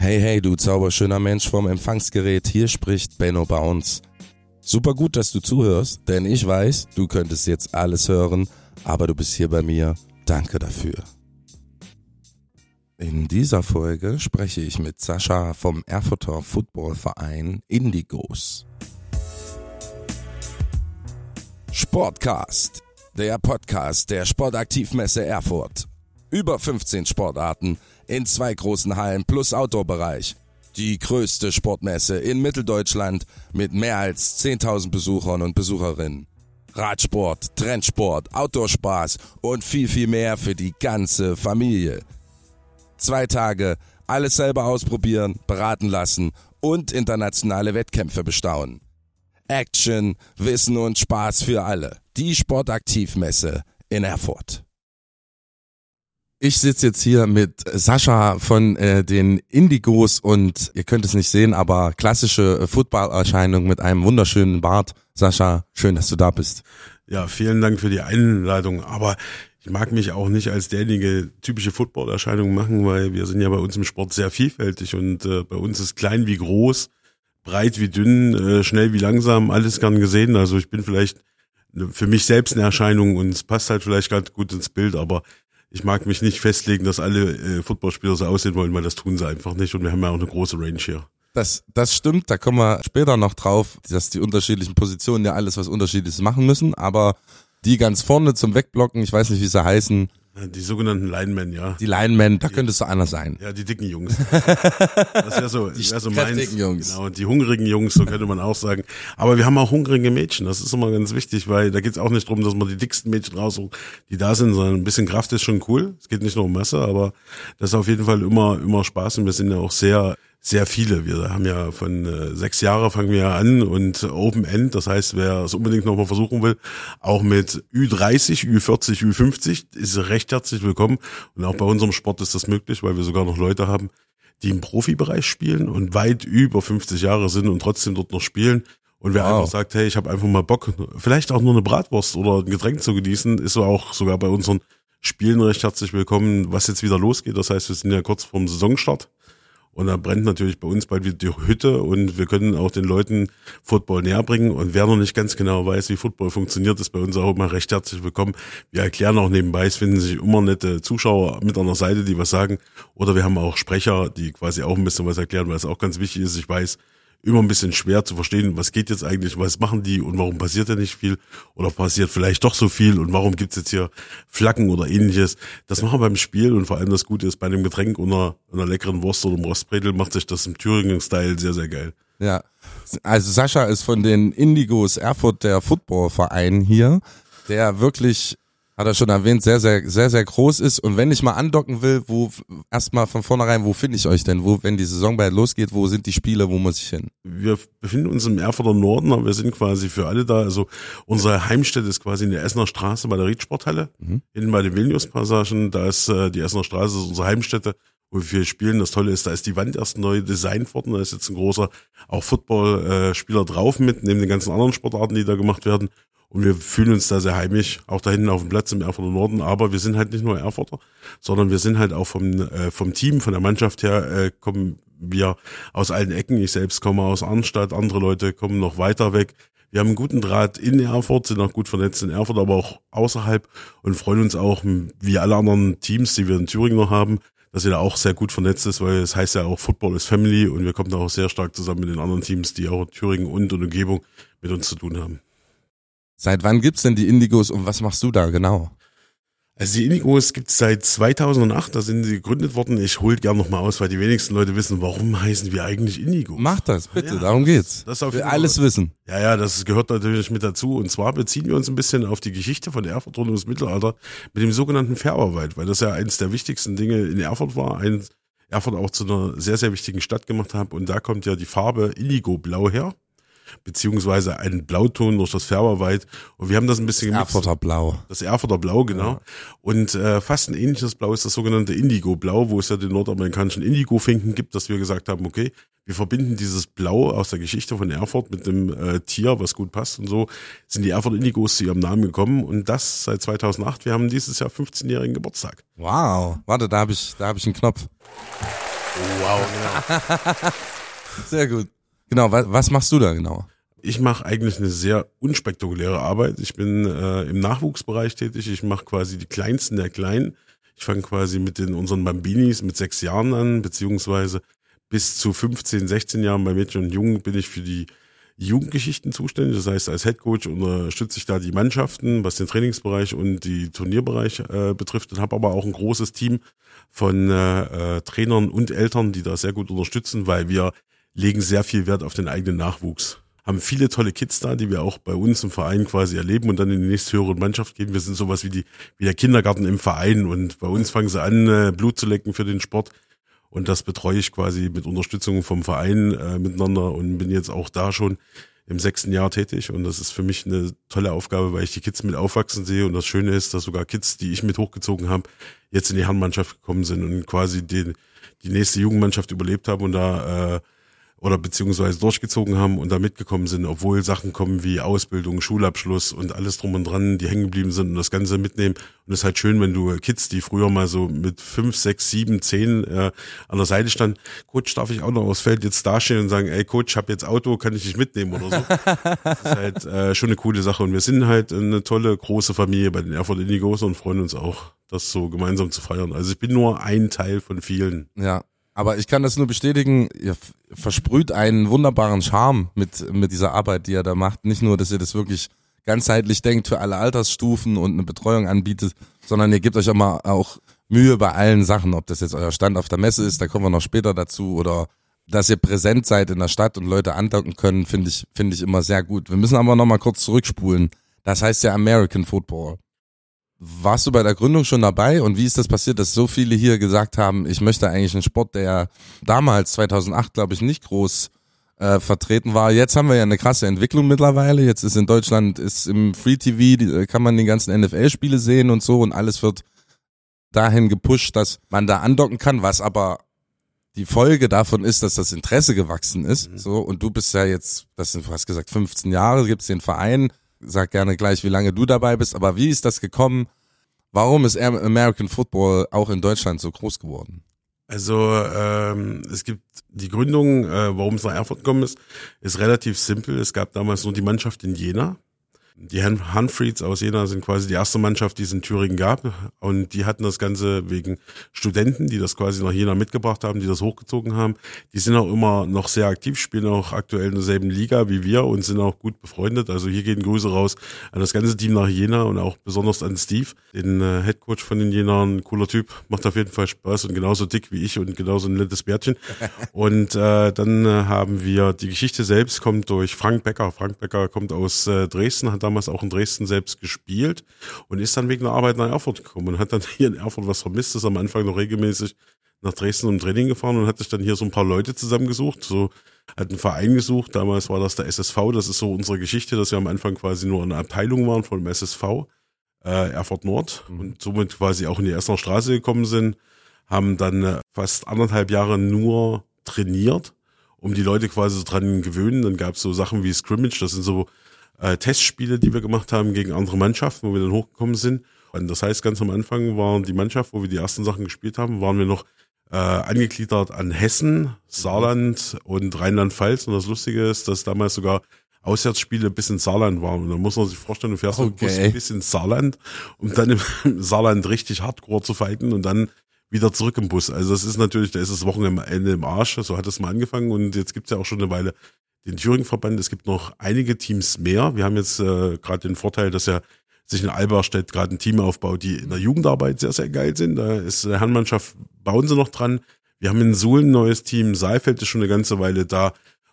Hey, hey, du zauberschöner Mensch vom Empfangsgerät, hier spricht Benno Bounce. Super gut, dass du zuhörst, denn ich weiß, du könntest jetzt alles hören, aber du bist hier bei mir. Danke dafür. In dieser Folge spreche ich mit Sascha vom Erfurter Footballverein Indigos. Sportcast, der Podcast der Sportaktivmesse Erfurt. Über 15 Sportarten in zwei großen Hallen plus Outdoor-Bereich. Die größte Sportmesse in Mitteldeutschland mit mehr als 10.000 Besuchern und Besucherinnen. Radsport, Trendsport, Outdoor-Spaß und viel, viel mehr für die ganze Familie. Zwei Tage, alles selber ausprobieren, beraten lassen und internationale Wettkämpfe bestaunen. Action, Wissen und Spaß für alle. Die Sportaktivmesse in Erfurt. Ich sitze jetzt hier mit Sascha von äh, den Indigos und ihr könnt es nicht sehen, aber klassische äh, Footballerscheinung mit einem wunderschönen Bart. Sascha, schön, dass du da bist. Ja, vielen Dank für die Einladung. Aber ich mag mich auch nicht als derjenige typische Footballerscheinung machen, weil wir sind ja bei uns im Sport sehr vielfältig und äh, bei uns ist klein wie groß, breit wie dünn, äh, schnell wie langsam, alles gern gesehen. Also ich bin vielleicht für mich selbst eine Erscheinung und es passt halt vielleicht ganz gut ins Bild, aber ich mag mich nicht festlegen, dass alle äh, Footballspieler so aussehen wollen, weil das tun sie einfach nicht. Und wir haben ja auch eine große Range hier. Das, das stimmt, da kommen wir später noch drauf, dass die unterschiedlichen Positionen ja alles was unterschiedliches machen müssen, aber die ganz vorne zum Wegblocken, ich weiß nicht, wie sie heißen, die sogenannten Linemen, ja. Die Linemen, da könntest du einer sein. Ja, die dicken Jungs. Das wäre so, die wär so meins. Jungs. Genau, die hungrigen Jungs, so könnte man auch sagen. Aber wir haben auch hungrige Mädchen, das ist immer ganz wichtig, weil da geht es auch nicht darum, dass man die dicksten Mädchen raussucht, die da sind, sondern ein bisschen Kraft ist schon cool. Es geht nicht nur um Masse, aber das ist auf jeden Fall immer, immer Spaß und wir sind ja auch sehr sehr viele. Wir haben ja von äh, sechs Jahre fangen wir an und Open End, das heißt, wer es unbedingt nochmal versuchen will, auch mit Ü30, Ü40, Ü50 ist recht herzlich willkommen. Und auch bei unserem Sport ist das möglich, weil wir sogar noch Leute haben, die im Profibereich spielen und weit über 50 Jahre sind und trotzdem dort noch spielen. Und wer wow. einfach sagt, hey, ich habe einfach mal Bock, vielleicht auch nur eine Bratwurst oder ein Getränk zu genießen, ist so auch sogar bei unseren Spielen recht herzlich willkommen, was jetzt wieder losgeht. Das heißt, wir sind ja kurz vorm Saisonstart. Und da brennt natürlich bei uns bald wieder die Hütte und wir können auch den Leuten Football näher bringen. Und wer noch nicht ganz genau weiß, wie Football funktioniert, ist bei uns auch immer recht herzlich willkommen. Wir erklären auch nebenbei, es finden sich immer nette Zuschauer mit an der Seite, die was sagen. Oder wir haben auch Sprecher, die quasi auch ein bisschen was erklären, weil es auch ganz wichtig ist. Ich weiß, immer ein bisschen schwer zu verstehen, was geht jetzt eigentlich, was machen die und warum passiert ja nicht viel oder passiert vielleicht doch so viel und warum gibt's jetzt hier Flaggen oder ähnliches. Das machen wir beim Spiel und vor allem das Gute ist, bei einem Getränk oder einer leckeren Wurst oder einem Rostbredel macht sich das im Thüringen-Style sehr, sehr geil. Ja, also Sascha ist von den Indigos Erfurt der Footballverein hier, der wirklich hat er schon erwähnt, sehr, sehr, sehr, sehr groß ist. Und wenn ich mal andocken will, wo erstmal von vornherein, wo finde ich euch denn? Wo, wenn die Saison bald losgeht, wo sind die Spiele, wo muss ich hin? Wir befinden uns im Erfurter Norden, aber wir sind quasi für alle da. Also unsere Heimstätte ist quasi in der Essener Straße bei der Riedsporthalle, mhm. hinten bei den Vilnius-Passagen. Da ist äh, die Essener Straße, ist unsere Heimstätte wo wir spielen. Das Tolle ist, da ist die Wand erst neu designt worden. Da ist jetzt ein großer auch Football-Spieler drauf mit, neben den ganzen anderen Sportarten, die da gemacht werden. Und wir fühlen uns da sehr heimisch, auch da hinten auf dem Platz im Erfurter Norden. Aber wir sind halt nicht nur Erfurter, sondern wir sind halt auch vom, äh, vom Team, von der Mannschaft her, äh, kommen wir aus allen Ecken. Ich selbst komme aus Arnstadt, andere Leute kommen noch weiter weg. Wir haben einen guten Draht in Erfurt, sind auch gut vernetzt in Erfurt, aber auch außerhalb und freuen uns auch, wie alle anderen Teams, die wir in Thüringen noch haben, dass ihr da auch sehr gut vernetzt ist, weil es heißt ja auch Football is Family und wir kommen da auch sehr stark zusammen mit den anderen Teams, die auch in Thüringen und in Umgebung mit uns zu tun haben. Seit wann gibt's denn die Indigos und was machst du da genau? Also die Indigos gibt's seit 2008, da sind sie gegründet worden. Ich hol gern nochmal aus, weil die wenigsten Leute wissen, warum heißen wir eigentlich Indigo. Mach das, bitte, ja, darum geht's. Das auf alles Fall. wissen. Ja, ja, das gehört natürlich mit dazu. Und zwar beziehen wir uns ein bisschen auf die Geschichte von Erfurt rund ums Mittelalter mit dem sogenannten Färberwald, weil das ja eins der wichtigsten Dinge in Erfurt war, ein Erfurt auch zu einer sehr, sehr wichtigen Stadt gemacht hat. Und da kommt ja die Farbe Indigo-Blau her beziehungsweise einen Blauton durch das Färberwald. Und wir haben das ein bisschen das Erfurter Blau. Das Erfurter Blau, genau. Ja. Und äh, fast ein ähnliches Blau ist das sogenannte Indigo-Blau, wo es ja den nordamerikanischen Indigo-Finken gibt, dass wir gesagt haben, okay, wir verbinden dieses Blau aus der Geschichte von Erfurt mit dem äh, Tier, was gut passt und so, sind die Erfurt Indigos zu ihrem Namen gekommen und das seit 2008. Wir haben dieses Jahr 15-jährigen Geburtstag. Wow, warte, da habe ich, da habe ich einen Knopf. Wow, genau. Sehr gut. Genau, was, was machst du da genau? Ich mache eigentlich eine sehr unspektakuläre Arbeit. Ich bin äh, im Nachwuchsbereich tätig. Ich mache quasi die Kleinsten der Kleinen. Ich fange quasi mit den unseren Bambinis mit sechs Jahren an, beziehungsweise bis zu 15, 16 Jahren bei Mädchen und Jungen bin ich für die Jugendgeschichten zuständig. Das heißt, als Headcoach unterstütze ich da die Mannschaften, was den Trainingsbereich und die Turnierbereich äh, betrifft und habe aber auch ein großes Team von äh, äh, Trainern und Eltern, die da sehr gut unterstützen, weil wir legen sehr viel Wert auf den eigenen Nachwuchs. Haben viele tolle Kids da, die wir auch bei uns im Verein quasi erleben und dann in die nächste höhere Mannschaft gehen. Wir sind sowas wie die wie der Kindergarten im Verein und bei uns fangen sie an, äh, Blut zu lecken für den Sport und das betreue ich quasi mit Unterstützung vom Verein äh, miteinander und bin jetzt auch da schon im sechsten Jahr tätig. Und das ist für mich eine tolle Aufgabe, weil ich die Kids mit aufwachsen sehe. Und das Schöne ist, dass sogar Kids, die ich mit hochgezogen habe, jetzt in die Herrenmannschaft gekommen sind und quasi den, die nächste Jugendmannschaft überlebt haben und da äh, oder beziehungsweise durchgezogen haben und da mitgekommen sind, obwohl Sachen kommen wie Ausbildung, Schulabschluss und alles drum und dran, die hängen geblieben sind und das Ganze mitnehmen. Und es ist halt schön, wenn du Kids, die früher mal so mit fünf, sechs, sieben, zehn äh, an der Seite standen, Coach, darf ich auch noch aufs Feld jetzt dastehen und sagen, ey Coach, ich habe jetzt Auto, kann ich dich mitnehmen oder so. das ist halt äh, schon eine coole Sache. Und wir sind halt eine tolle, große Familie bei den Erfurt Indigos und freuen uns auch, das so gemeinsam zu feiern. Also ich bin nur ein Teil von vielen. Ja, aber ich kann das nur bestätigen, ihr versprüht einen wunderbaren Charme mit, mit dieser Arbeit, die ihr da macht. Nicht nur, dass ihr das wirklich ganzheitlich denkt für alle Altersstufen und eine Betreuung anbietet, sondern ihr gebt euch immer auch Mühe bei allen Sachen, ob das jetzt euer Stand auf der Messe ist, da kommen wir noch später dazu, oder dass ihr präsent seid in der Stadt und Leute andocken können, finde ich, finde ich immer sehr gut. Wir müssen aber nochmal kurz zurückspulen. Das heißt ja American Football. Warst du bei der Gründung schon dabei und wie ist das passiert, dass so viele hier gesagt haben, ich möchte eigentlich einen Sport, der damals 2008 glaube ich nicht groß äh, vertreten war. Jetzt haben wir ja eine krasse Entwicklung mittlerweile. Jetzt ist in Deutschland ist im Free TV kann man die ganzen NFL-Spiele sehen und so und alles wird dahin gepusht, dass man da andocken kann, was aber die Folge davon ist, dass das Interesse gewachsen ist. Mhm. So und du bist ja jetzt, das sind fast gesagt 15 Jahre, gibt's den Verein sag gerne gleich, wie lange du dabei bist, aber wie ist das gekommen? Warum ist American Football auch in Deutschland so groß geworden? Also ähm, es gibt die Gründung, äh, warum es nach Erfurt gekommen ist, ist relativ simpel. Es gab damals nur die Mannschaft in Jena die Hanfrieds aus Jena sind quasi die erste Mannschaft, die es in Thüringen gab. Und die hatten das Ganze wegen Studenten, die das quasi nach Jena mitgebracht haben, die das hochgezogen haben. Die sind auch immer noch sehr aktiv, spielen auch aktuell in derselben Liga wie wir und sind auch gut befreundet. Also hier gehen Grüße raus an das ganze Team nach Jena und auch besonders an Steve, den äh, Headcoach von den Jena. Ein cooler Typ, macht auf jeden Fall Spaß und genauso dick wie ich und genauso ein nettes Bärtchen. und äh, dann äh, haben wir, die Geschichte selbst kommt durch Frank Becker. Frank Becker kommt aus äh, Dresden, hat damals auch in Dresden selbst gespielt und ist dann wegen der Arbeit nach Erfurt gekommen und hat dann hier in Erfurt was vermisst, ist am Anfang noch regelmäßig nach Dresden um Training gefahren und hat sich dann hier so ein paar Leute zusammengesucht, so hat einen Verein gesucht, damals war das der SSV, das ist so unsere Geschichte, dass wir am Anfang quasi nur eine Abteilung waren von dem SSV, äh, Erfurt Nord mhm. und somit quasi auch in die Essener Straße gekommen sind, haben dann äh, fast anderthalb Jahre nur trainiert, um die Leute quasi dran gewöhnen. Dann gab es so Sachen wie Scrimmage, das sind so äh, Testspiele, die wir gemacht haben gegen andere Mannschaften, wo wir dann hochgekommen sind. Und das heißt, ganz am Anfang waren die Mannschaft, wo wir die ersten Sachen gespielt haben, waren wir noch äh, angegliedert an Hessen, Saarland und Rheinland-Pfalz. Und das Lustige ist, dass damals sogar Auswärtsspiele bis ins Saarland waren. Und dann muss man sich vorstellen, du fährst okay. bis ins Saarland, um dann im Saarland richtig hardcore zu fighten und dann wieder zurück im Bus. Also das ist natürlich, da ist das Wochenende im Arsch, so hat es mal angefangen und jetzt gibt's ja auch schon eine Weile den Thüringen-Verband. Es gibt noch einige Teams mehr. Wir haben jetzt äh, gerade den Vorteil, dass ja sich in Alberstedt gerade ein Team aufbaut, die in der Jugendarbeit sehr, sehr geil sind. Da ist eine Herrenmannschaft, bauen sie noch dran. Wir haben in Suhl ein neues Team. Saalfeld ist schon eine ganze Weile da.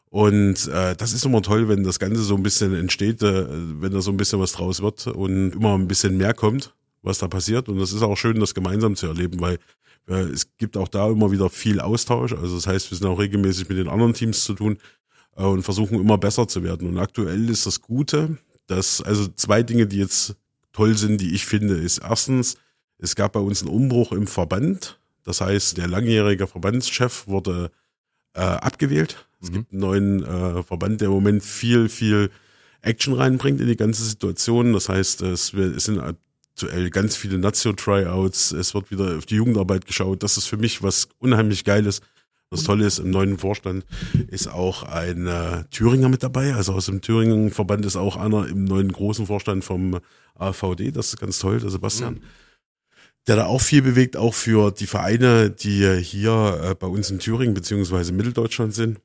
Und äh, das ist immer toll, wenn das Ganze so ein bisschen entsteht, äh, wenn da so ein bisschen was draus wird und immer ein bisschen mehr kommt, was da passiert. Und das ist auch schön, das gemeinsam zu erleben, weil äh, es gibt auch da immer wieder viel Austausch. Also das heißt, wir sind auch regelmäßig mit den anderen Teams zu tun und versuchen immer besser zu werden. Und aktuell ist das Gute, dass, also zwei Dinge, die jetzt toll sind, die ich finde, ist erstens, es gab bei uns einen Umbruch im Verband. Das heißt, der langjährige Verbandschef wurde äh, abgewählt. Es mhm. gibt einen neuen äh, Verband, der im Moment viel, viel Action reinbringt in die ganze Situation. Das heißt, es, es sind aktuell ganz viele Nazio-Tryouts. Es wird wieder auf die Jugendarbeit geschaut. Das ist für mich was unheimlich Geiles, Das Tolle ist, im neuen Vorstand ist auch ein äh, Thüringer mit dabei. Also aus dem Thüringen-Verband ist auch einer im neuen großen Vorstand vom AVD. Das ist ganz toll, der Sebastian. Mhm. Der da auch viel bewegt, auch für die Vereine, die hier äh, bei uns in Thüringen beziehungsweise Mitteldeutschland sind.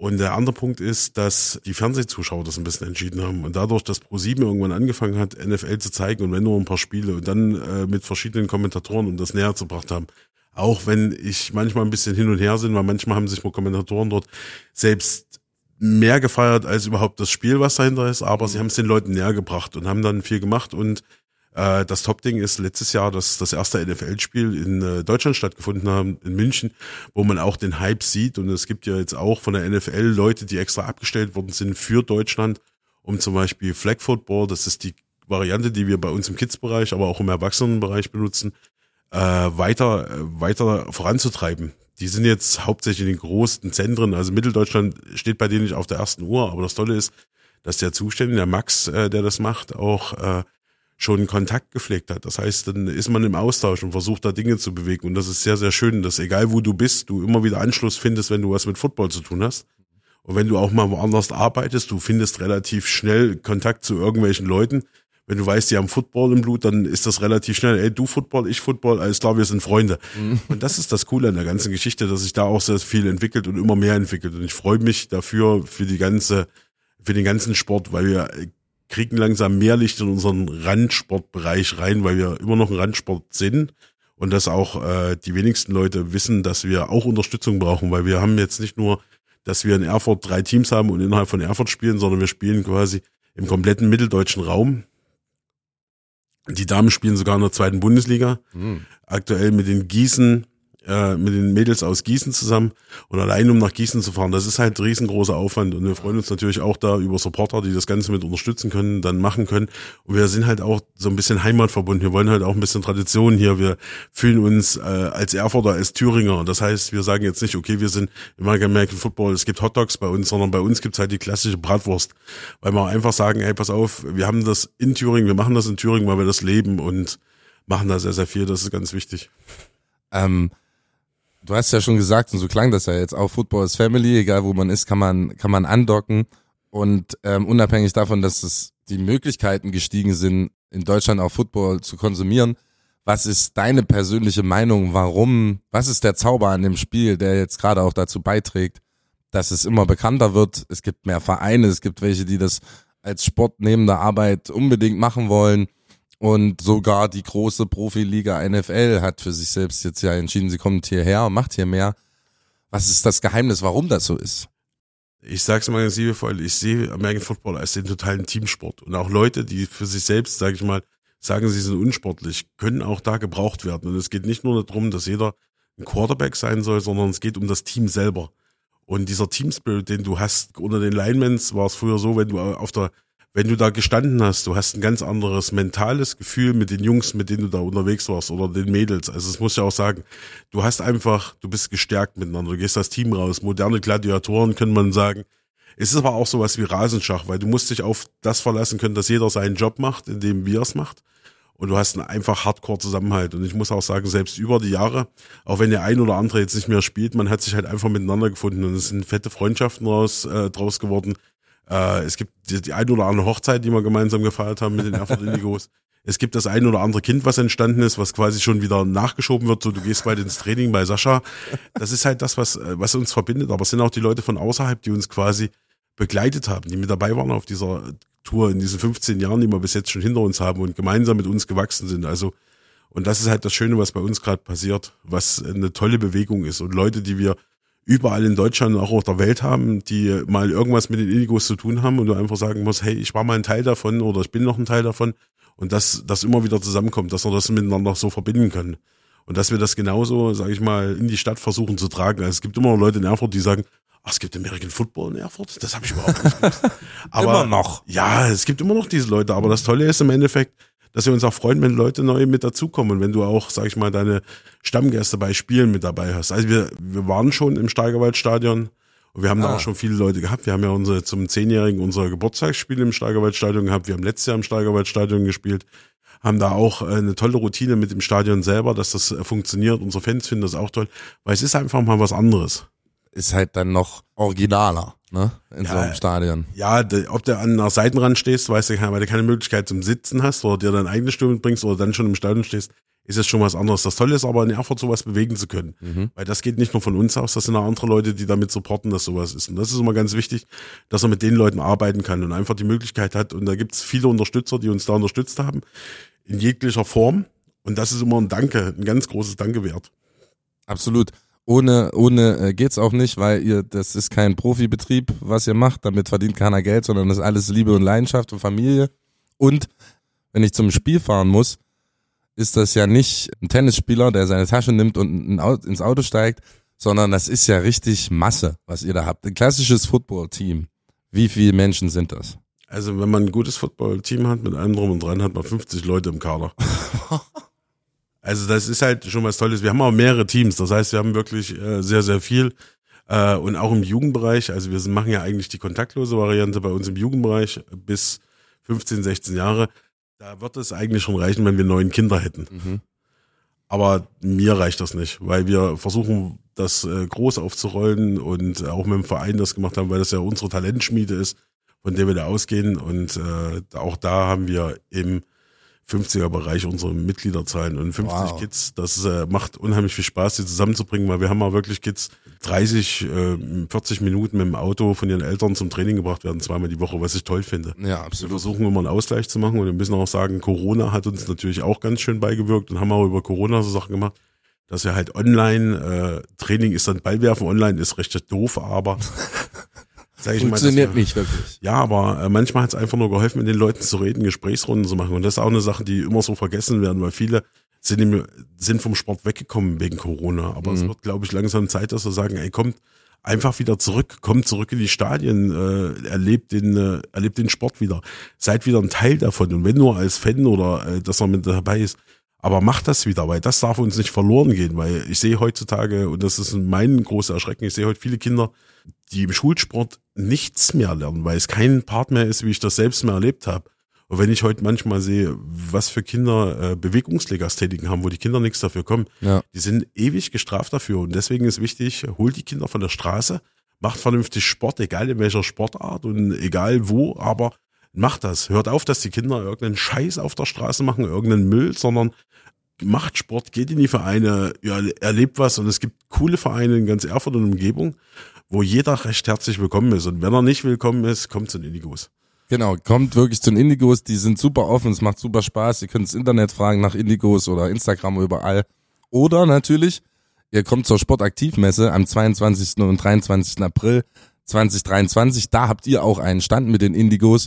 Und der andere Punkt ist, dass die Fernsehzuschauer das ein bisschen entschieden haben. Und dadurch, dass Pro7 irgendwann angefangen hat, NFL zu zeigen und wenn nur ein paar Spiele und dann äh, mit verschiedenen Kommentatoren um das näher zu gebracht haben, auch wenn ich manchmal ein bisschen hin und her sind, weil manchmal haben sich Kommentatoren dort selbst mehr gefeiert als überhaupt das Spiel, was dahinter ist, aber sie haben es den Leuten näher gebracht und haben dann viel gemacht und äh, das Top-Ding ist letztes Jahr dass das erste NFL-Spiel in äh, Deutschland stattgefunden haben, in München, wo man auch den Hype sieht und es gibt ja jetzt auch von der NFL Leute, die extra abgestellt worden sind für Deutschland, um zum Beispiel Flag Football, das ist die Variante, die wir bei uns im Kids-Bereich, aber auch im Erwachsenenbereich benutzen, äh, weiter, äh, weiter voranzutreiben. Die sind jetzt hauptsächlich in den großen Zentren, also Mitteldeutschland steht bei denen nicht auf der ersten Uhr, aber das Tolle ist, dass der Zuständige, der Max, äh, der das macht, auch äh, schon Kontakt gepflegt hat. Das heißt, dann ist man im Austausch und versucht da Dinge zu bewegen. Und das ist sehr, sehr schön, dass egal wo du bist, du immer wieder Anschluss findest, wenn du was mit Football zu tun hast. Und wenn du auch mal woanders arbeitest, du findest relativ schnell Kontakt zu irgendwelchen Leuten, wenn du weißt, die haben Football im Blut, dann ist das relativ schnell, ey, du Football, ich Football, alles klar, wir sind Freunde. Mhm. Und das ist das Coole an der ganzen Geschichte, dass sich da auch sehr viel entwickelt und immer mehr entwickelt. Und ich freue mich dafür, für die ganze, für den ganzen Sport, weil wir kriegen langsam mehr Licht in unseren Randsportbereich rein, weil wir immer noch ein Randsport sind und dass auch äh, die wenigsten Leute wissen, dass wir auch Unterstützung brauchen, weil wir haben jetzt nicht nur, dass wir in Erfurt drei Teams haben und innerhalb von Erfurt spielen, sondern wir spielen quasi im kompletten mitteldeutschen Raum. Die Damen spielen sogar in der zweiten Bundesliga. Mhm. Aktuell mit den Gießen, äh, mit den Mädels aus Gießen zusammen und allein um nach Gießen zu fahren, das ist halt ein riesengroßer Aufwand und wir freuen uns natürlich auch da über Supporter, die das Ganze mit unterstützen können, dann machen können. Und wir sind halt auch so ein bisschen heimatverbunden, wir wollen halt auch ein bisschen Tradition hier, wir fühlen uns äh, als Erfurter, als Thüringer, das heißt, wir sagen jetzt nicht, okay, wir sind im American Football, es gibt Hotdogs bei uns, sondern bei uns gibt's halt die klassische Bratwurst, weil wir einfach sagen, hey, pass auf, wir haben das in Thüringen, wir machen das in Thüringen, weil wir das leben und machen da sehr, sehr viel, das ist ganz wichtig. Ähm, du hast ja schon gesagt, und so klang das ja jetzt auch, Football is Family, egal wo man ist, kann man, kann man andocken. Und ähm, unabhängig davon, dass es die Möglichkeiten gestiegen sind, in Deutschland auch Football zu konsumieren, was ist deine persönliche Meinung? Warum? Was ist der Zauber an dem Spiel, der jetzt gerade auch dazu beiträgt, dass es immer bekannter wird? Es gibt mehr Vereine, es gibt welche, die das als Sport neben der Arbeit unbedingt machen wollen. Und sogar die große Profiliga NFL hat für sich selbst jetzt ja entschieden, sie kommt hierher und macht hier mehr. Was ist das Geheimnis, warum das so ist? Ich sag's mal ganz liebevoll, ich sehe American Football als den totalen Teamsport. Und auch Leute, die für sich selbst, sage ich mal, sagen, sie sind unsportlich, können auch da gebraucht werden. Und es geht nicht nur darum, dass jeder ein Quarterback sein soll, sondern es geht um das Team selber. Und dieser Teamspirit, den du hast unter den Linemans, war es früher so, wenn du auf der wenn du da gestanden hast, du hast ein ganz anderes mentales Gefühl mit den Jungs, mit denen du da unterwegs warst oder den Mädels. Also es muss ja auch sagen, du hast einfach, du bist gestärkt miteinander, du gehst das Team raus. Moderne Gladiatoren können man sagen. Es ist aber auch sowas wie Rasenschach, weil du musst dich auf das verlassen können, dass jeder seinen Job macht, indem wir es macht. Und du hast einen einfach Hardcore-Zusammenhalt. Und ich muss auch sagen, selbst über die Jahre, auch wenn der ein oder andere jetzt nicht mehr spielt, man hat sich halt einfach miteinander gefunden und es sind fette Freundschaften draus, äh, draus geworden. Äh, es gibt die, die ein oder andere Hochzeit, die wir gemeinsam gefeiert haben mit den Erfurt Indigos. Es gibt das ein oder andere Kind, was entstanden ist, was quasi schon wieder nachgeschoben wird. So, du gehst bald ins Training bei Sascha. Das ist halt das, was, äh, was uns verbindet. Aber es sind auch die Leute von außerhalb, die uns quasi begleitet haben, die mit dabei waren auf dieser Tour in diesen 15 Jahren, die wir bis jetzt schon hinter uns haben und gemeinsam mit uns gewachsen sind. Also, und das ist halt das Schöne, was bei uns gerade passiert, was eine tolle Bewegung ist. Und Leute, die wir überall in Deutschland und auch auf der Welt haben, die mal irgendwas mit den Indigos zu tun haben und du einfach sagen musst, hey, ich war mal ein Teil davon oder ich bin noch ein Teil davon und dass das immer wieder zusammenkommt, dass wir das miteinander so verbinden können. Und dass wir das genauso, sage ich mal, in die Stadt versuchen zu tragen. Also es gibt immer Leute in Erfurt, die sagen, ach, es gibt American Football in Erfurt? Das habe ich überhaupt nicht gewusst. Aber immer noch. Ja, es gibt immer noch diese Leute. Aber das Tolle ist im Endeffekt, dass wir uns auch freuen, wenn Leute neu mit dazukommen und wenn du auch, sag ich mal, deine Stammgäste bei Spielen mit dabei hast. Also wir, wir waren schon im Steigerwaldstadion und wir haben ah. da auch schon viele Leute gehabt. Wir haben ja unsere, zum Zehnjährigen unser Geburtstagsspiel im Steigerwaldstadion gehabt. Wir haben letztes Jahr im Steigerwaldstadion gespielt haben da auch äh, eine tolle Routine mit dem Stadion selber, dass das äh, funktioniert. Unsere Fans finden das auch toll, weil es ist einfach mal was anderes. Ist halt dann noch originaler, ne? In Ja, so einem Stadion. Ja, ob du an der Seitenrand stehst, weißt du, weil du keine Möglichkeit zum Sitzen hast oder dir deine eigene Stimme mitbringst oder dann schon im Stadion stehst, ist es schon was anderes. Das Tolle ist aber in Erfurt sowas bewegen zu können. Weil das geht nicht nur von uns aus, das sind auch andere Leute, die damit supporten, dass sowas ist. Und das ist immer ganz wichtig, dass er mit den Leuten arbeiten kann und einfach die Möglichkeit hat. Und da gibt es viele Unterstützer, die uns da unterstützt haben, in jeglicher Form. Und das ist immer ein Danke, ein ganz großes Danke wert. Absolut. Ohne, ohne äh, geht's auch nicht, weil ihr, das ist kein Profibetrieb, was ihr macht, damit verdient keiner Geld, sondern das ist alles Liebe und Leidenschaft und Familie. Und wenn ich zum Spiel fahren muss, ist das ja nicht ein Tennisspieler, der seine Tasche nimmt und ein Au- ins Auto steigt, sondern das ist ja richtig Masse, was ihr da habt. Ein klassisches Football-Team. Wie viele Menschen sind das? Also wenn man ein gutes Football-Team hat, mit allem drum und dran, hat man 50 Leute im Kader. also das ist halt schon was Tolles. Wir haben auch mehrere Teams, das heißt, wir haben wirklich äh, sehr, sehr viel. Äh, und auch im Jugendbereich, also wir machen ja eigentlich die kontaktlose Variante bei uns im Jugendbereich bis 15, 16 Jahre. Da wird es eigentlich schon reichen, wenn wir neun Kinder hätten. Aber mir reicht das nicht, weil wir versuchen, das äh, groß aufzurollen und auch mit dem Verein das gemacht haben, weil das ja unsere Talentschmiede ist, von der wir da ausgehen. Und äh, auch da haben wir im 50er-Bereich unsere Mitgliederzahlen und 50 Wow. Kids. Das äh, macht unheimlich viel Spaß, die zusammenzubringen, weil wir haben auch wirklich Kids 30, äh, 40 Minuten mit dem Auto von ihren Eltern zum Training gebracht werden, zweimal die Woche, was ich toll finde. Ja, Wir absolut. versuchen immer einen Ausgleich zu machen und wir müssen auch sagen, Corona hat uns natürlich auch ganz schön beigewirkt und haben auch über Corona so Sachen gemacht, dass wir halt online, äh, Training ist dann Ballwerfen online, ist recht doof, aber sag ich mal, Funktioniert wir, nicht wirklich. Ja, aber äh, manchmal hat es einfach nur geholfen, mit den Leuten zu reden, Gesprächsrunden zu machen. Und das ist auch eine Sache, die immer so vergessen werden, weil viele sind, im, sind vom Sport weggekommen wegen Corona, aber es wird, glaube ich, langsam Zeit, dass wir sagen, ey, kommt einfach wieder zurück, kommt zurück in die Stadien, äh, erlebt den, äh, erlebt den Sport wieder, seid wieder ein Teil davon. Und wenn nur als Fan oder äh, dass er mit dabei ist, aber macht das wieder, weil das darf uns nicht verloren gehen, weil ich sehe heutzutage, und das ist mein großer Erschrecken, ich sehe heute viele Kinder, die im Schulsport nichts mehr lernen, weil es kein Part mehr ist, wie ich das selbst mehr erlebt habe. Und wenn ich heute manchmal sehe, was für Kinder äh, Bewegungslegasthetiken haben, wo die Kinder nichts dafür kommen, Ja. die sind ewig gestraft dafür. Und deswegen ist wichtig, holt die Kinder von der Straße, macht vernünftig Sport, egal in welcher Sportart und egal wo, aber macht das. Hört auf, dass die Kinder irgendeinen Scheiß auf der Straße machen, irgendeinen Müll, sondern macht Sport, geht in die Vereine, ja, erlebt was und es gibt coole Vereine in ganz Erfurt und Umgebung, wo jeder recht herzlich willkommen ist. Und wenn er nicht willkommen ist, kommt zu den Indigos. Genau, kommt wirklich zu den Indigos, die sind super offen, es macht super Spaß. Ihr könnt ins Internet fragen nach Indigos oder Instagram überall. Oder natürlich, ihr kommt zur Sportaktivmesse am 22. und 23. April 2023. Da habt ihr auch einen Stand mit den Indigos.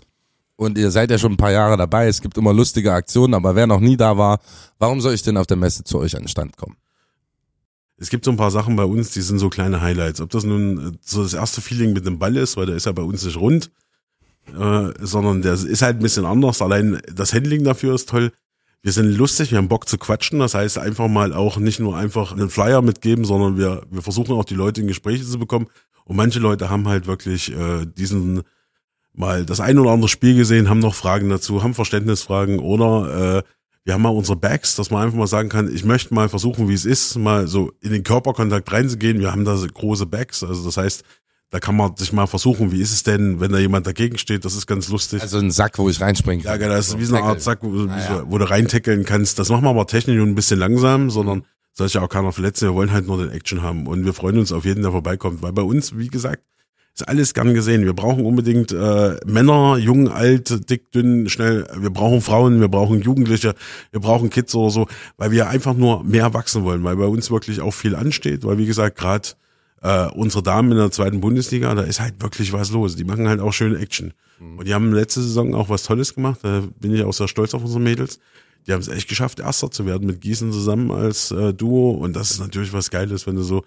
Und ihr seid ja schon ein paar Jahre dabei. Es gibt immer lustige Aktionen, aber wer noch nie da war, warum soll ich denn auf der Messe zu euch an den Stand kommen? Es gibt so ein paar Sachen bei uns, die sind so kleine Highlights. Ob das nun äh, so das erste Feeling mit dem Ball ist, weil der ist ja bei uns nicht rund, äh, sondern der ist halt ein bisschen anders. Allein das Handling dafür ist toll. Wir sind lustig, wir haben Bock zu quatschen. Das heißt einfach mal auch nicht nur einfach einen Flyer mitgeben, sondern wir, wir versuchen auch die Leute in Gespräche zu bekommen. Und manche Leute haben halt wirklich äh, diesen mal das ein oder andere Spiel gesehen, haben noch Fragen dazu, haben Verständnisfragen oder äh, wir haben mal unsere Bags, dass man einfach mal sagen kann, ich möchte mal versuchen, wie es ist, mal so in den Körperkontakt reinzugehen. Wir haben da so große Bags, also das heißt, da kann man sich mal versuchen, wie ist es denn, wenn da jemand dagegen steht, das ist ganz lustig. Also ein Sack, wo ich reinspringen ja, kann. genau, das ist wie so eine Art Sack, wo, wie Ah, ja. wo du reintackeln kannst. Das machen wir aber technisch und ein bisschen langsam, sondern soll sich ja auch keiner verletzen. Wir wollen halt nur den Action haben und wir freuen uns auf jeden, der vorbeikommt, weil bei uns, wie gesagt, ist alles gern gesehen. Wir brauchen unbedingt äh, Männer, jung, alt, dick, dünn, schnell. Wir brauchen Frauen, wir brauchen Jugendliche, wir brauchen Kids oder so, weil wir einfach nur mehr wachsen wollen, weil bei uns wirklich auch viel ansteht, weil wie gesagt, gerade äh, unsere Damen in der zweiten Bundesliga, da ist halt wirklich was los. Die machen halt auch schöne Action. Und die haben letzte Saison auch was Tolles gemacht. Da bin ich auch sehr stolz auf unsere Mädels. Die haben es echt geschafft, Erster zu werden mit Gießen zusammen als äh, Duo. Und das ist natürlich was Geiles, wenn du so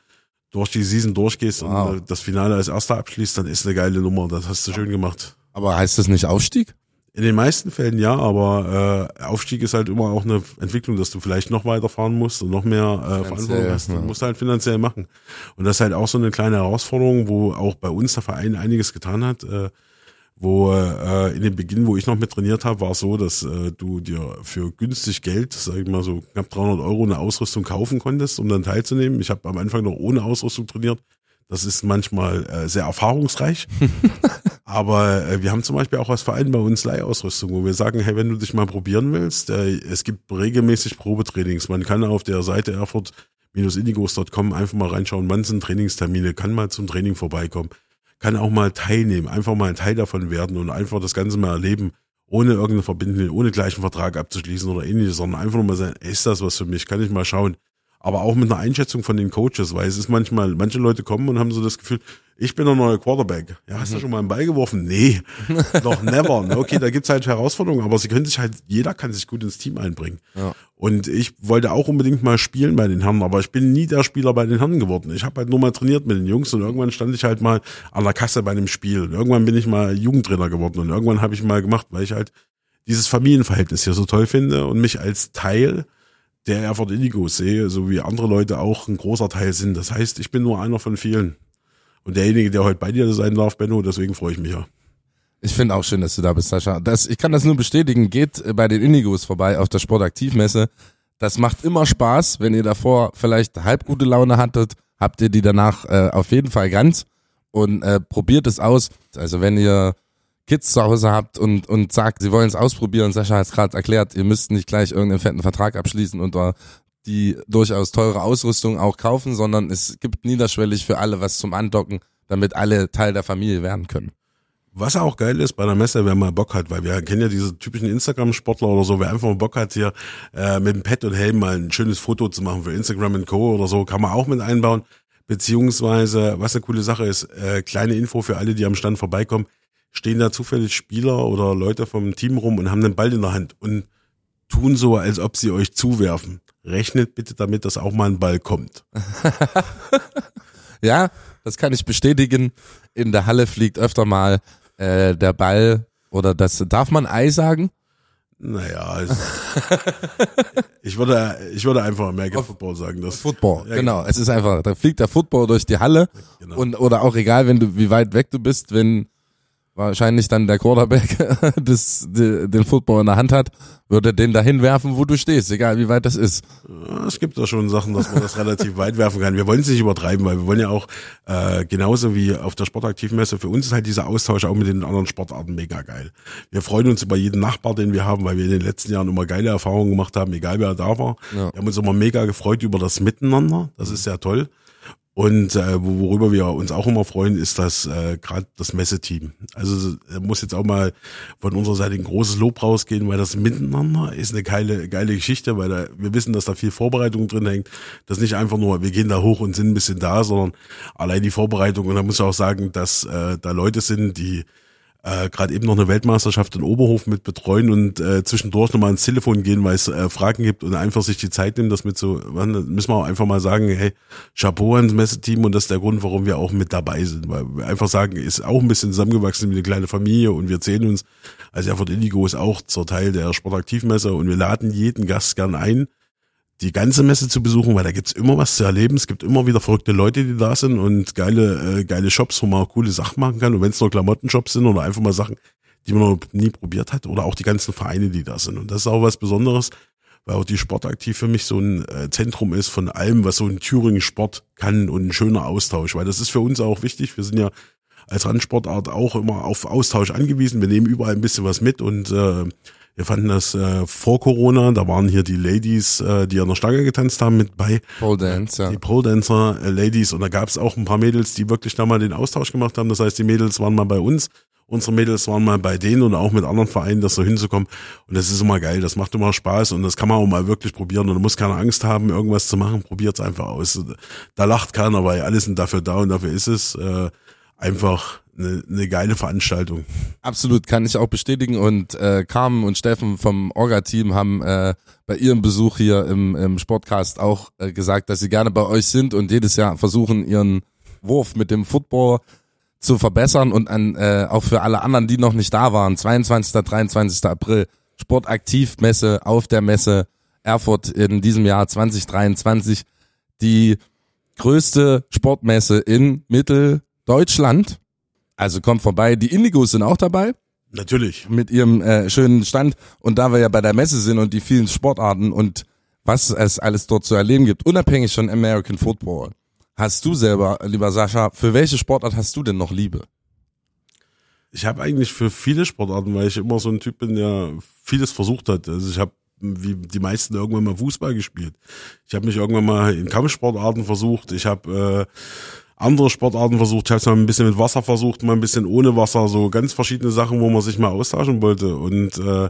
durch die Season durchgehst Wow. und äh, das Finale als Erster abschließt, dann ist eine geile Nummer. Das hast du schön gemacht. Aber heißt das nicht Aufstieg? In den meisten Fällen ja, aber äh, Aufstieg ist halt immer auch eine Entwicklung, dass du vielleicht noch weiterfahren musst und noch mehr äh, Verantwortung hast. Du ja. musst halt finanziell machen. Und das ist halt auch so eine kleine Herausforderung, wo auch bei uns der Verein einiges getan hat. Äh, wo äh, in dem Beginn, wo ich noch mit trainiert habe, war es so, dass äh, du dir für günstig Geld, sag ich mal so knapp 300 Euro, eine Ausrüstung kaufen konntest, um dann teilzunehmen. Ich habe am Anfang noch ohne Ausrüstung trainiert. Das ist manchmal äh, sehr erfahrungsreich. Aber äh, wir haben zum Beispiel auch als Verein bei uns Leihausrüstung, wo wir sagen, hey, wenn du dich mal probieren willst, äh, es gibt regelmäßig Probetrainings. Man kann auf der Seite erfurt-indigos.com einfach mal reinschauen, wann sind Trainingstermine, kann mal zum Training vorbeikommen, kann auch mal teilnehmen, einfach mal ein Teil davon werden und einfach das Ganze mal erleben, ohne irgendeine Verbindung, ohne gleichen Vertrag abzuschließen oder ähnliches, sondern einfach nur mal sagen, ist das was für mich, kann ich mal schauen aber auch mit einer Einschätzung von den Coaches, weil es ist manchmal, manche Leute kommen und haben so das Gefühl, ich bin der neue Quarterback. Ja, hast du mhm. schon mal einen Ball geworfen? Nee, noch never. Ne? Okay, da gibt's halt Herausforderungen, aber sie können sich halt, jeder kann sich gut ins Team einbringen. Ja. Und ich wollte auch unbedingt mal spielen bei den Herren, aber ich bin nie der Spieler bei den Herren geworden. Ich habe halt nur mal trainiert mit den Jungs und irgendwann stand ich halt mal an der Kasse bei einem Spiel. Und irgendwann bin ich mal Jugendtrainer geworden und irgendwann habe ich mal gemacht, weil ich halt dieses Familienverhältnis hier so toll finde und mich als Teil der Erfurt Indigo sehe, so wie andere Leute auch ein großer Teil sind. Das heißt, ich bin nur einer von vielen. Und derjenige, der heute bei dir sein darf, Benno, deswegen freue ich mich ja. Ich finde auch schön, dass du da bist, Sascha. Das, ich kann das nur bestätigen. Geht bei den Indigos vorbei auf der Sportaktivmesse. Das macht immer Spaß. Wenn ihr davor vielleicht halb gute Laune hattet, habt ihr die danach äh, auf jeden Fall ganz und äh, probiert es aus. Also wenn ihr Kids zu Hause habt und, und sagt, sie wollen es ausprobieren, Sascha hat es gerade erklärt, ihr müsst nicht gleich irgendeinen fetten Vertrag abschließen und die durchaus teure Ausrüstung auch kaufen, sondern es gibt niederschwellig für alle was zum Andocken, damit alle Teil der Familie werden können. Was auch geil ist bei der Messe, wer mal Bock hat, weil wir kennen ja diese typischen Instagram-Sportler oder so, wer einfach mal Bock hat, hier äh, mit dem Pad und Helm mal ein schönes Foto zu machen für Instagram und Co. oder so, kann man auch mit einbauen. Beziehungsweise, was eine coole Sache ist, äh, kleine Info für alle, die am Stand vorbeikommen, stehen da zufällig Spieler oder Leute vom Team rum und haben den Ball in der Hand und tun so, als ob sie euch zuwerfen. Rechnet bitte damit, dass auch mal ein Ball kommt. ja, das kann ich bestätigen. In der Halle fliegt öfter mal äh, der Ball oder das darf man Ei sagen? Naja, es, ich würde ich würde einfach American Football sagen. Das, Football, ja, genau. genau. Es ist einfach, da fliegt der Football durch die Halle genau. und oder auch egal, wenn du wie weit weg du bist, wenn wahrscheinlich dann der Quarterback das, den Football in der Hand hat, würde den dahin werfen, wo du stehst, egal wie weit das ist. Es gibt da schon Sachen, dass man das relativ weit werfen kann. Wir wollen es nicht übertreiben, weil wir wollen ja auch äh, genauso wie auf der Sportaktivmesse, für uns ist halt dieser Austausch auch mit den anderen Sportarten mega geil. Wir freuen uns über jeden Nachbar, den wir haben, weil wir in den letzten Jahren immer geile Erfahrungen gemacht haben, egal wer da war. Ja. Wir haben uns immer mega gefreut über das Miteinander, das ist sehr toll. Und äh, worüber wir uns auch immer freuen, ist das äh, gerade das Messeteam. Also muss jetzt auch mal von unserer Seite ein großes Lob rausgehen, weil das Miteinander ist eine geile, geile Geschichte, weil da, wir wissen, dass da viel Vorbereitung drin hängt. Das nicht einfach nur, wir gehen da hoch und sind ein bisschen da, sondern allein die Vorbereitung. Und da muss ich auch sagen, dass äh, da Leute sind, die äh, gerade eben noch eine Weltmeisterschaft in Oberhof mit betreuen und äh, zwischendurch nochmal ins Telefon gehen, weil es äh, Fragen gibt und einfach sich die Zeit nehmen, das mit so, dann müssen wir auch einfach mal sagen, hey, Chapeau ans Messeteam und das ist der Grund, warum wir auch mit dabei sind, weil wir einfach sagen, ist auch ein bisschen zusammengewachsen wie eine kleine Familie und wir zählen uns, also Erfurt Indigo ist auch zur Teil der Sportaktivmesse und wir laden jeden Gast gern ein, die ganze Messe zu besuchen, weil da gibt's immer was zu erleben. Es gibt immer wieder verrückte Leute, die da sind und geile, äh, geile Shops, wo man auch coole Sachen machen kann. Und wenn es nur Klamottenshops sind oder einfach mal Sachen, die man noch nie probiert hat, oder auch die ganzen Vereine, die da sind. Und das ist auch was Besonderes, weil auch die Sportaktiv für mich so ein äh, Zentrum ist von allem, was so ein Thüringen Sport kann und ein schöner Austausch. Weil das ist für uns auch wichtig. Wir sind ja als Randsportart auch immer auf Austausch angewiesen. Wir nehmen überall ein bisschen was mit und äh, wir fanden das äh, vor Corona, da waren hier die Ladies, äh, die an der Stange getanzt haben mit bei. Pole Dance, ja. Die Pole Dancer äh, Ladies und da gab es auch ein paar Mädels, die wirklich da mal den Austausch gemacht haben. Das heißt, die Mädels waren mal bei uns, unsere Mädels waren mal bei denen und auch mit anderen Vereinen, das so hinzukommen. Und das ist immer geil, das macht immer Spaß und das kann man auch mal wirklich probieren. Und da muss keine Angst haben, irgendwas zu machen, probiert's einfach aus. Da lacht keiner, weil alle sind dafür da und dafür ist es. Äh, einfach eine, eine geile Veranstaltung. Absolut, kann ich auch bestätigen. Und äh, Carmen und Steffen vom Orga-Team haben äh, bei ihrem Besuch hier im, im Sportcast auch äh, gesagt, dass sie gerne bei euch sind und jedes Jahr versuchen, ihren Wurf mit dem Football zu verbessern und an, äh, auch für alle anderen, die noch nicht da waren, 22. 23. April, Sportaktivmesse auf der Messe Erfurt in diesem Jahr 2023, die größte Sportmesse in Mitteldeutschland also kommt vorbei. Die Indigos sind auch dabei. Natürlich. Mit ihrem äh, schönen Stand. Und da wir ja bei der Messe sind und die vielen Sportarten und was es alles dort zu erleben gibt, unabhängig von American Football, hast du selber, lieber Sascha, für welche Sportart hast du denn noch Liebe? Ich habe eigentlich für viele Sportarten, weil ich immer so ein Typ bin, der vieles versucht hat. Also ich habe wie die meisten irgendwann mal Fußball gespielt. Ich habe mich irgendwann mal in Kampfsportarten versucht. Ich habe äh, andere Sportarten versucht. Ich habe es mal ein bisschen mit Wasser versucht, mal ein bisschen ohne Wasser. So ganz verschiedene Sachen, wo man sich mal austauschen wollte. Und äh,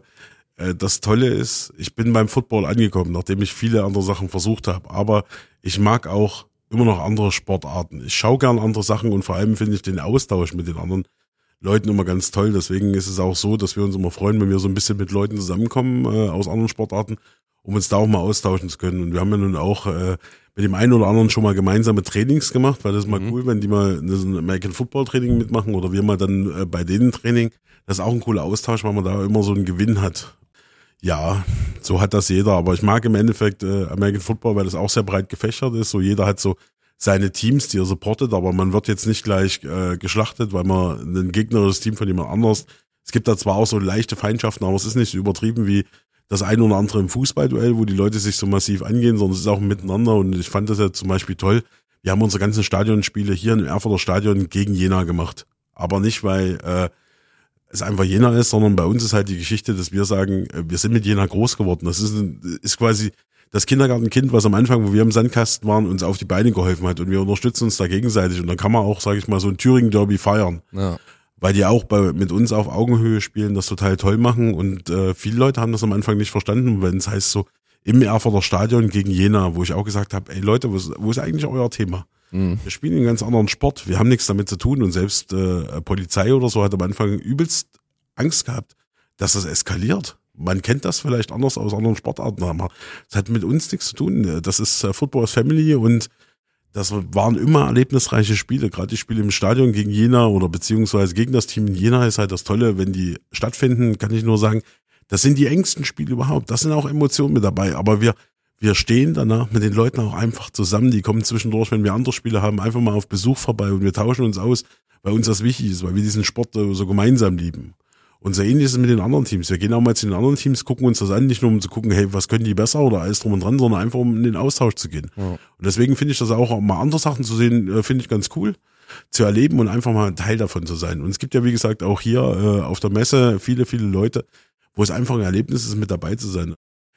äh das Tolle ist, ich bin beim Football angekommen, nachdem ich viele andere Sachen versucht habe. Aber ich mag auch immer noch andere Sportarten. Ich schaue gern andere Sachen und vor allem finde ich den Austausch mit den anderen Leuten immer ganz toll. Deswegen ist es auch so, dass wir uns immer freuen, wenn wir so ein bisschen mit Leuten zusammenkommen äh, aus anderen Sportarten, um uns da auch mal austauschen zu können. Und wir haben ja nun auch äh, mit dem einen oder anderen schon mal gemeinsame Trainings gemacht, weil das ist mal mhm. cool, wenn die mal ein American Football Training mitmachen oder wir mal dann äh, bei denen Training. Das ist auch ein cooler Austausch, weil man da immer so einen Gewinn hat. Ja, so hat das jeder. Aber ich mag im Endeffekt äh, American Football, weil das auch sehr breit gefächert ist. So jeder hat so seine Teams, die er supportet, aber man wird jetzt nicht gleich äh, geschlachtet, weil man ein gegnerisches Team von jemand anders. Es gibt da zwar auch so leichte Feindschaften, aber es ist nicht so übertrieben wie das eine oder andere im Fußballduell, wo die Leute sich so massiv angehen, sondern es ist auch miteinander und ich fand das ja zum Beispiel toll. Wir haben unsere ganzen Stadionspiele hier im Erfurter Stadion gegen Jena gemacht. Aber nicht, weil äh, es einfach Jena ist, sondern bei uns ist halt die Geschichte, dass wir sagen, äh, wir sind mit Jena groß geworden. Das ist, ist quasi das Kindergartenkind, was am Anfang, wo wir im Sandkasten waren, uns auf die Beine geholfen hat und wir unterstützen uns da gegenseitig und dann kann man auch, sage ich mal, so ein Thüringen-Derby feiern. Ja. Weil die auch bei, mit uns auf Augenhöhe spielen, das total toll machen und äh, viele Leute haben das am Anfang nicht verstanden, wenn es heißt so im Erfurter Stadion gegen Jena, wo ich auch gesagt habe, ey Leute, wo ist, wo ist eigentlich euer Thema? Mhm. Wir spielen einen ganz anderen Sport, wir haben nichts damit zu tun und selbst äh, Polizei oder so hat am Anfang übelst Angst gehabt, dass das eskaliert man kennt das vielleicht anders aus anderen Sportarten, aber es hat mit uns nichts zu tun. Das ist äh, Football Family und das waren immer erlebnisreiche Spiele. Gerade die Spiele im Stadion gegen Jena oder beziehungsweise gegen das Team in Jena ist halt das Tolle, wenn die stattfinden, kann ich nur sagen, das sind die engsten Spiele überhaupt. Das sind auch Emotionen mit dabei. Aber wir, wir stehen danach mit den Leuten auch einfach zusammen. Die kommen zwischendurch, wenn wir andere Spiele haben, einfach mal auf Besuch vorbei und wir tauschen uns aus, weil uns das wichtig ist, weil wir diesen Sport so gemeinsam lieben. Und so ähnlich ist es mit den anderen Teams. Wir gehen auch mal zu den anderen Teams, gucken uns das an, nicht nur um zu gucken, hey, was können die besser oder alles drum und dran, sondern einfach um in den Austausch zu gehen. Ja. Und deswegen finde ich das auch, mal andere Sachen zu sehen, äh, finde ich ganz cool zu erleben und einfach mal ein Teil davon zu sein. Und es gibt ja, wie gesagt, auch hier äh, auf der Messe viele, viele Leute, wo es einfach ein Erlebnis ist, mit dabei zu sein.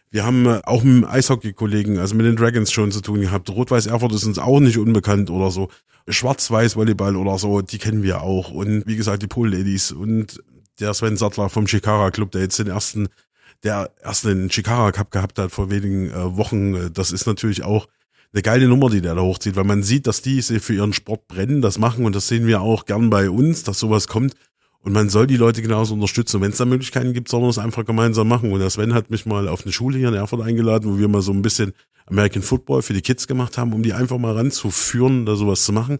Wir haben äh, auch mit Eishockey-Kollegen, also mit den Dragons schon zu tun gehabt. Rot-Weiß Erfurt ist uns auch nicht unbekannt oder so. Schwarz-Weiß-Volleyball oder so, die kennen wir auch. Und wie gesagt, die Pool-Ladies und der Sven Sattler vom Shikara Club, der jetzt den ersten, der erst den Shikara Cup gehabt hat vor wenigen äh, Wochen, äh, das ist natürlich auch eine geile Nummer, die der da hochzieht, weil man sieht, dass die für ihren Sport brennen, das machen und das sehen wir auch gern bei uns, dass sowas kommt. Und man soll die Leute genauso unterstützen. Wenn es da Möglichkeiten gibt, soll man das einfach gemeinsam machen. Und der Sven hat mich mal auf eine Schule hier in Erfurt eingeladen, wo wir mal so ein bisschen American Football für die Kids gemacht haben, um die einfach mal ranzuführen, da sowas zu machen.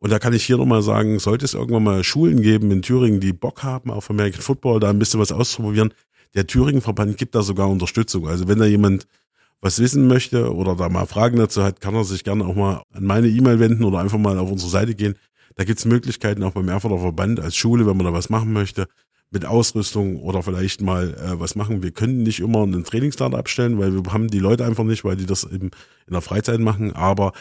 Und da kann ich hier nochmal sagen, sollte es irgendwann mal Schulen geben in Thüringen, die Bock haben auf American Football, da ein bisschen was auszuprobieren, der Thüringen-Verband gibt da sogar Unterstützung. Also wenn da jemand was wissen möchte oder da mal Fragen dazu hat, kann er sich gerne auch mal an meine E-Mail wenden oder einfach mal auf unsere Seite gehen. Da gibt's Möglichkeiten auch beim Erfurter Verband als Schule, wenn man da was machen möchte mit Ausrüstung oder vielleicht mal äh, was machen. Wir können nicht immer einen Trainingslader abstellen, weil wir haben die Leute einfach nicht, weil die das eben in der Freizeit machen. Aber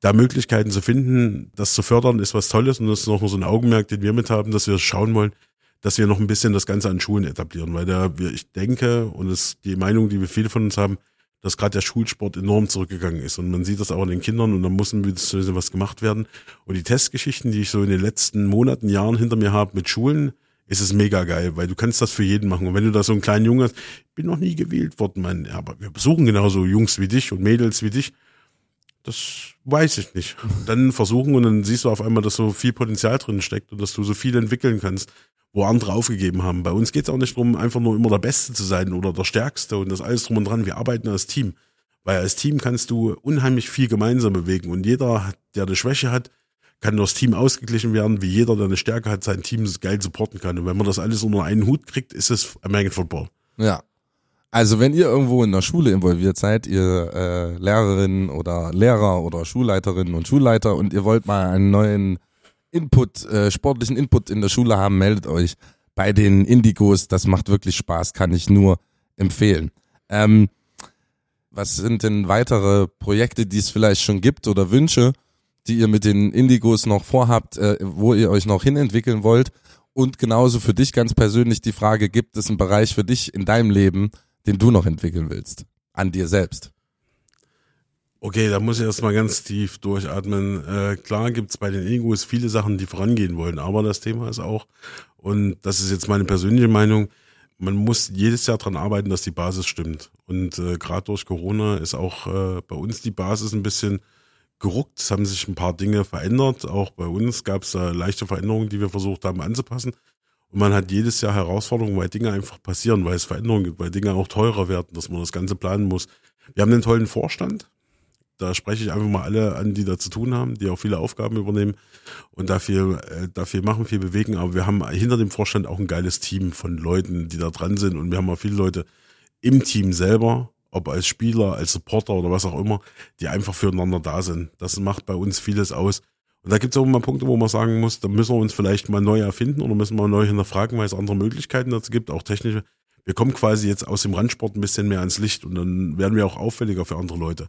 da Möglichkeiten zu finden, das zu fördern, ist was Tolles und das ist noch so ein Augenmerk, den wir mit haben, dass wir schauen wollen, dass wir noch ein bisschen das Ganze an Schulen etablieren, weil da wir, ich denke, und ist die Meinung, die wir viele von uns haben, dass gerade der Schulsport enorm zurückgegangen ist. Und man sieht das auch an den Kindern und da muss ein bisschen was gemacht werden. Und die Testgeschichten, die ich so in den letzten Monaten, Jahren hinter mir habe mit Schulen, ist es mega geil, weil du kannst das für jeden machen. Und wenn du da so einen kleinen Jungen hast, bin noch nie gewählt worden, ja, aber wir besuchen genauso Jungs wie dich und Mädels wie dich. Das weiß ich nicht. Dann versuchen und dann siehst du auf einmal, dass so viel Potenzial drin steckt und dass du so viel entwickeln kannst, wo andere aufgegeben haben. Bei uns geht es auch nicht darum, einfach nur immer der Beste zu sein oder der Stärkste und das alles drum und dran. Wir arbeiten als Team. Weil als Team kannst du unheimlich viel gemeinsam bewegen und jeder, der eine Schwäche hat, kann das Team ausgeglichen werden, wie jeder, der eine Stärke hat, sein Team geil supporten kann. Und wenn man das alles unter einen Hut kriegt, ist es American Football. Ja. Also wenn ihr irgendwo in der Schule involviert seid, ihr äh, Lehrerinnen oder Lehrer oder Schulleiterinnen und Schulleiter und ihr wollt mal einen neuen Input, äh, sportlichen Input in der Schule haben, meldet euch bei den Indigos. Das macht wirklich Spaß, kann ich nur empfehlen. Ähm, was sind denn weitere Projekte, die es vielleicht schon gibt oder Wünsche? Die ihr mit den Indigos noch vorhabt, äh, wo ihr euch noch hinentwickeln wollt. Und genauso für dich ganz persönlich die Frage, gibt es einen Bereich für dich in deinem Leben, den du noch entwickeln willst? An dir selbst? Okay, da muss ich erstmal ganz tief durchatmen. Äh, klar gibt's bei den Indigos viele Sachen, die vorangehen wollen, aber das Thema ist auch, und das ist jetzt meine persönliche Meinung, man muss jedes Jahr dran arbeiten, dass die Basis stimmt. Und äh, gerade durch Corona ist auch äh, bei uns die Basis ein bisschen geruckt. Es haben sich ein paar Dinge verändert. Auch bei uns gab es leichte Veränderungen, die wir versucht haben anzupassen. Und man hat jedes Jahr Herausforderungen, weil Dinge einfach passieren, weil es Veränderungen gibt, weil Dinge auch teurer werden, dass man das Ganze planen muss. Wir haben einen tollen Vorstand, da spreche ich einfach mal alle an, die da zu tun haben, die auch viele Aufgaben übernehmen und dafür, äh, dafür machen, viel bewegen. Aber wir haben hinter dem Vorstand auch ein geiles Team von Leuten, die da dran sind. Und wir haben auch viele Leute im Team selber, ob als Spieler, als Supporter oder was auch immer, die einfach füreinander da sind. Das macht bei uns vieles aus. Und da gibt es auch mal Punkte, wo man sagen muss, da müssen wir uns vielleicht mal neu erfinden oder müssen wir neu hinterfragen, weil es andere Möglichkeiten dazu gibt, auch technische. Wir kommen quasi jetzt aus dem Randsport ein bisschen mehr ans Licht und dann werden wir auch auffälliger für andere Leute.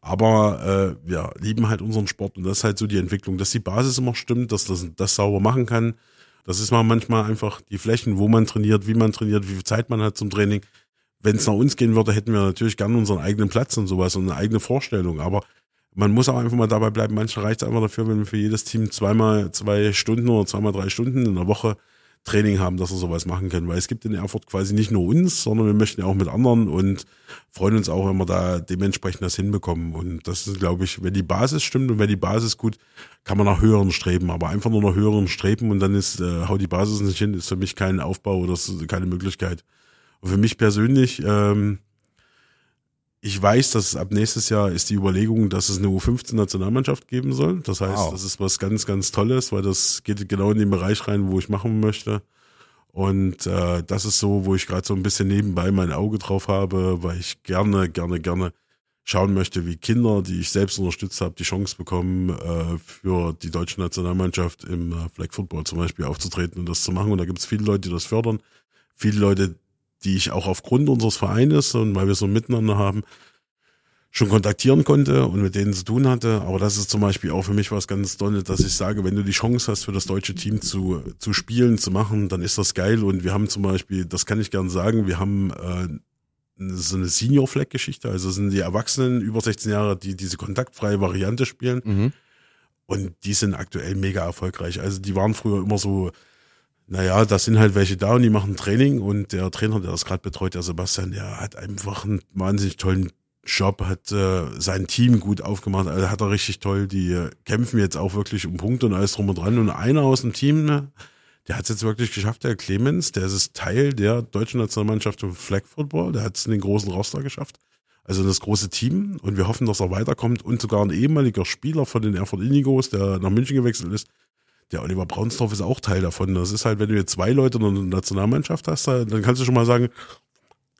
Aber äh, wir lieben halt unseren Sport und das ist halt so die Entwicklung, dass die Basis immer stimmt, dass das das sauber machen kann. Das ist mal manchmal einfach die Flächen, wo man trainiert, wie man trainiert, wie viel Zeit man hat zum Training. Wenn es nach uns gehen würde, hätten wir natürlich gerne unseren eigenen Platz und sowas und eine eigene Vorstellung. Aber man muss auch einfach mal dabei bleiben. Manchmal reicht es einfach dafür, wenn wir für jedes Team zweimal zwei Stunden oder zweimal drei Stunden in der Woche Training haben, dass wir sowas machen können. Weil es gibt in Erfurt quasi nicht nur uns, sondern wir möchten ja auch mit anderen und freuen uns auch, wenn wir da dementsprechend das hinbekommen. Und das ist, glaube ich, wenn die Basis stimmt und wenn die Basis gut, kann man nach höheren streben. Aber einfach nur nach höheren streben und dann ist, äh, haut die Basis nicht hin, ist für mich kein Aufbau oder keine Möglichkeit. Und für mich persönlich, ähm, ich weiß, dass ab nächstes Jahr ist die Überlegung, dass es eine U15-Nationalmannschaft geben soll. Das heißt, wow. das ist was ganz, ganz Tolles, weil das geht genau in den Bereich rein, wo ich machen möchte. Und äh, das ist so, wo ich gerade so ein bisschen nebenbei mein Auge drauf habe, weil ich gerne, gerne, gerne schauen möchte, wie Kinder, die ich selbst unterstützt habe, die Chance bekommen, äh, für die deutsche Nationalmannschaft im äh, Flag Football zum Beispiel aufzutreten und das zu machen. Und da gibt es viele Leute, die das fördern. Viele Leute, die ich auch aufgrund unseres Vereines und weil wir so miteinander haben, schon kontaktieren konnte und mit denen zu tun hatte. Aber das ist zum Beispiel auch für mich was ganz Tolles, dass ich sage, wenn du die Chance hast, für das deutsche Team zu, zu spielen, zu machen, dann ist das geil. Und wir haben zum Beispiel, das kann ich gern sagen, wir haben äh, so eine Senior-Flag-Geschichte. Also sind die Erwachsenen über 16 Jahre, die diese kontaktfreie Variante spielen. Mhm. Und die sind aktuell mega erfolgreich. Also die waren früher immer so naja, da sind halt welche da und die machen Training und der Trainer, der das gerade betreut, der Sebastian, der hat einfach einen wahnsinnig tollen Job, hat äh, sein Team gut aufgemacht, also hat er richtig toll, die äh, kämpfen jetzt auch wirklich um Punkte und alles drum und dran. Und einer aus dem Team, ne, der hat es jetzt wirklich geschafft, der Clemens, der ist Teil der deutschen Nationalmannschaft im Flag Football, der hat es in den großen Roster geschafft, also das große Team. Und wir hoffen, dass er weiterkommt. Und sogar ein ehemaliger Spieler von den Erfurt Indigos, der nach München gewechselt ist, der Oliver Braunsdorf ist auch Teil davon. Das ist halt, wenn du jetzt zwei Leute in der Nationalmannschaft hast, dann kannst du schon mal sagen,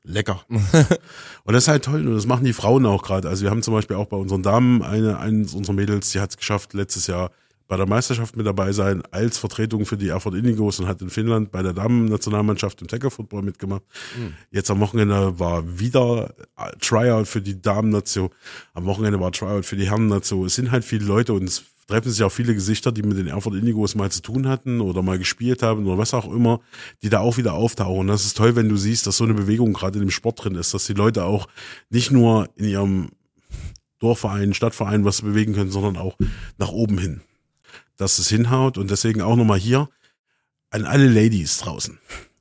lecker. und das ist halt toll und das machen die Frauen auch gerade. Also wir haben zum Beispiel auch bei unseren Damen eine, eines unserer Mädels, die hat es geschafft, letztes Jahr bei der Meisterschaft mit dabei sein, als Vertretung für die Erfurt Indigos und hat in Finnland bei der Damen-Nationalmannschaft im Tackle-Football mitgemacht. Mhm. Jetzt am Wochenende war wieder Tryout für die Damen-Nation. Am Wochenende war Tryout für die Herren-Nation. Es sind halt viele Leute und es treffen sich auch viele Gesichter, die mit den Erfurt Indigos mal zu tun hatten oder mal gespielt haben oder was auch immer, die da auch wieder auftauchen. Das ist toll, wenn du siehst, dass so eine Bewegung gerade in dem Sport drin ist, dass die Leute auch nicht nur in ihrem Dorfverein, Stadtverein was bewegen können, sondern auch nach oben hin. Dass es hinhaut und deswegen auch nochmal hier an alle Ladies draußen.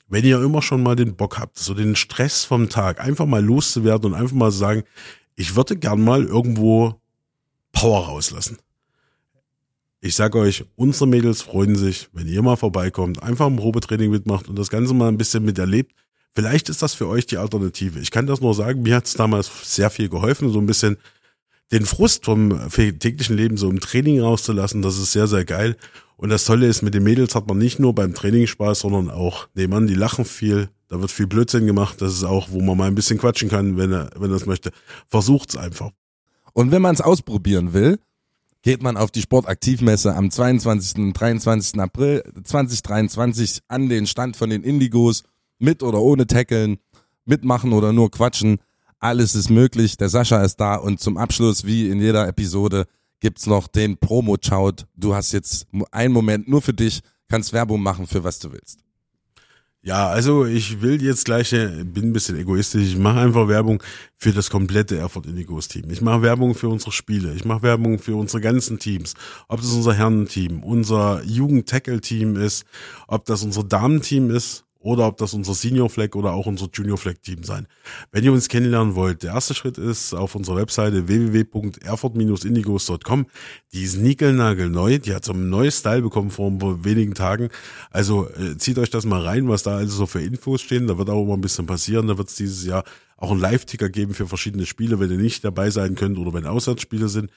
Wenn ihr immer schon mal den Bock habt, so den Stress vom Tag, einfach mal loszuwerden und einfach mal sagen, ich würde gern mal irgendwo Power rauslassen. Ich sag euch, unsere Mädels freuen sich, wenn ihr mal vorbeikommt, einfach ein Probetraining mitmacht und das Ganze mal ein bisschen miterlebt. Vielleicht ist das für euch die Alternative. Ich kann das nur sagen, mir hat es damals sehr viel geholfen, so ein bisschen den Frust vom täglichen Leben so im Training rauszulassen. Das ist sehr, sehr geil. Und das Tolle ist, mit den Mädels hat man nicht nur beim Training Spaß, sondern auch nebenan, die lachen viel, da wird viel Blödsinn gemacht. Das ist auch, wo man mal ein bisschen quatschen kann, wenn er, wenn er das möchte. Versucht's einfach. Und wenn man es ausprobieren will, geht man auf die Sportaktivmesse am 22. und 23. April 2023 an den Stand von den Indigos mit oder ohne Tackeln, mitmachen oder nur quatschen. Alles ist möglich. Der Sascha ist da und zum Abschluss, wie in jeder Episode, gibt's noch den Promo-Chout. Du hast jetzt einen Moment nur für dich, kannst Werbung machen für was du willst. Ja, also ich will jetzt gleich, äh, bin ein bisschen egoistisch, ich mache einfach Werbung für das komplette Erfurt Indigos Team. Ich mache Werbung für unsere Spiele, ich mache Werbung für unsere ganzen Teams. Ob das unser Herrenteam, unser Jugend-Tackle-Team ist, ob das unser Damenteam ist oder ob das unser Senior Flag oder auch unser Junior Flag Team sein. Wenn ihr uns kennenlernen wollt, der erste Schritt ist auf unserer Webseite www.erfurt-indigos.com. Die ist neu, die hat so einen neuen Style bekommen vor wenigen Tagen. Also äh, zieht euch das mal rein, was da also so für Infos stehen. Da wird auch immer ein bisschen passieren. Da wird es dieses Jahr auch einen Live-Ticker geben für verschiedene Spiele, wenn ihr nicht dabei sein könnt oder wenn Auswärtsspiele sind.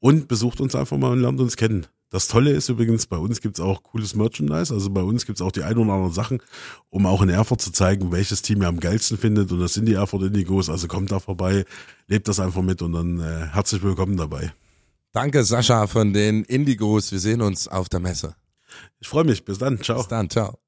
Und besucht uns einfach mal und lernt uns kennen. Das Tolle ist übrigens, bei uns gibt's auch cooles Merchandise. Also bei uns gibt's auch die ein oder anderen Sachen, um auch in Erfurt zu zeigen, welches Team ihr am geilsten findet. Und das sind die Erfurt Indigos. Also kommt da vorbei, lebt das einfach mit und dann äh, herzlich willkommen dabei. Danke, Sascha, von den Indigos. Wir sehen uns auf der Messe. Ich freue mich. Bis dann. Ciao. Bis dann. Ciao.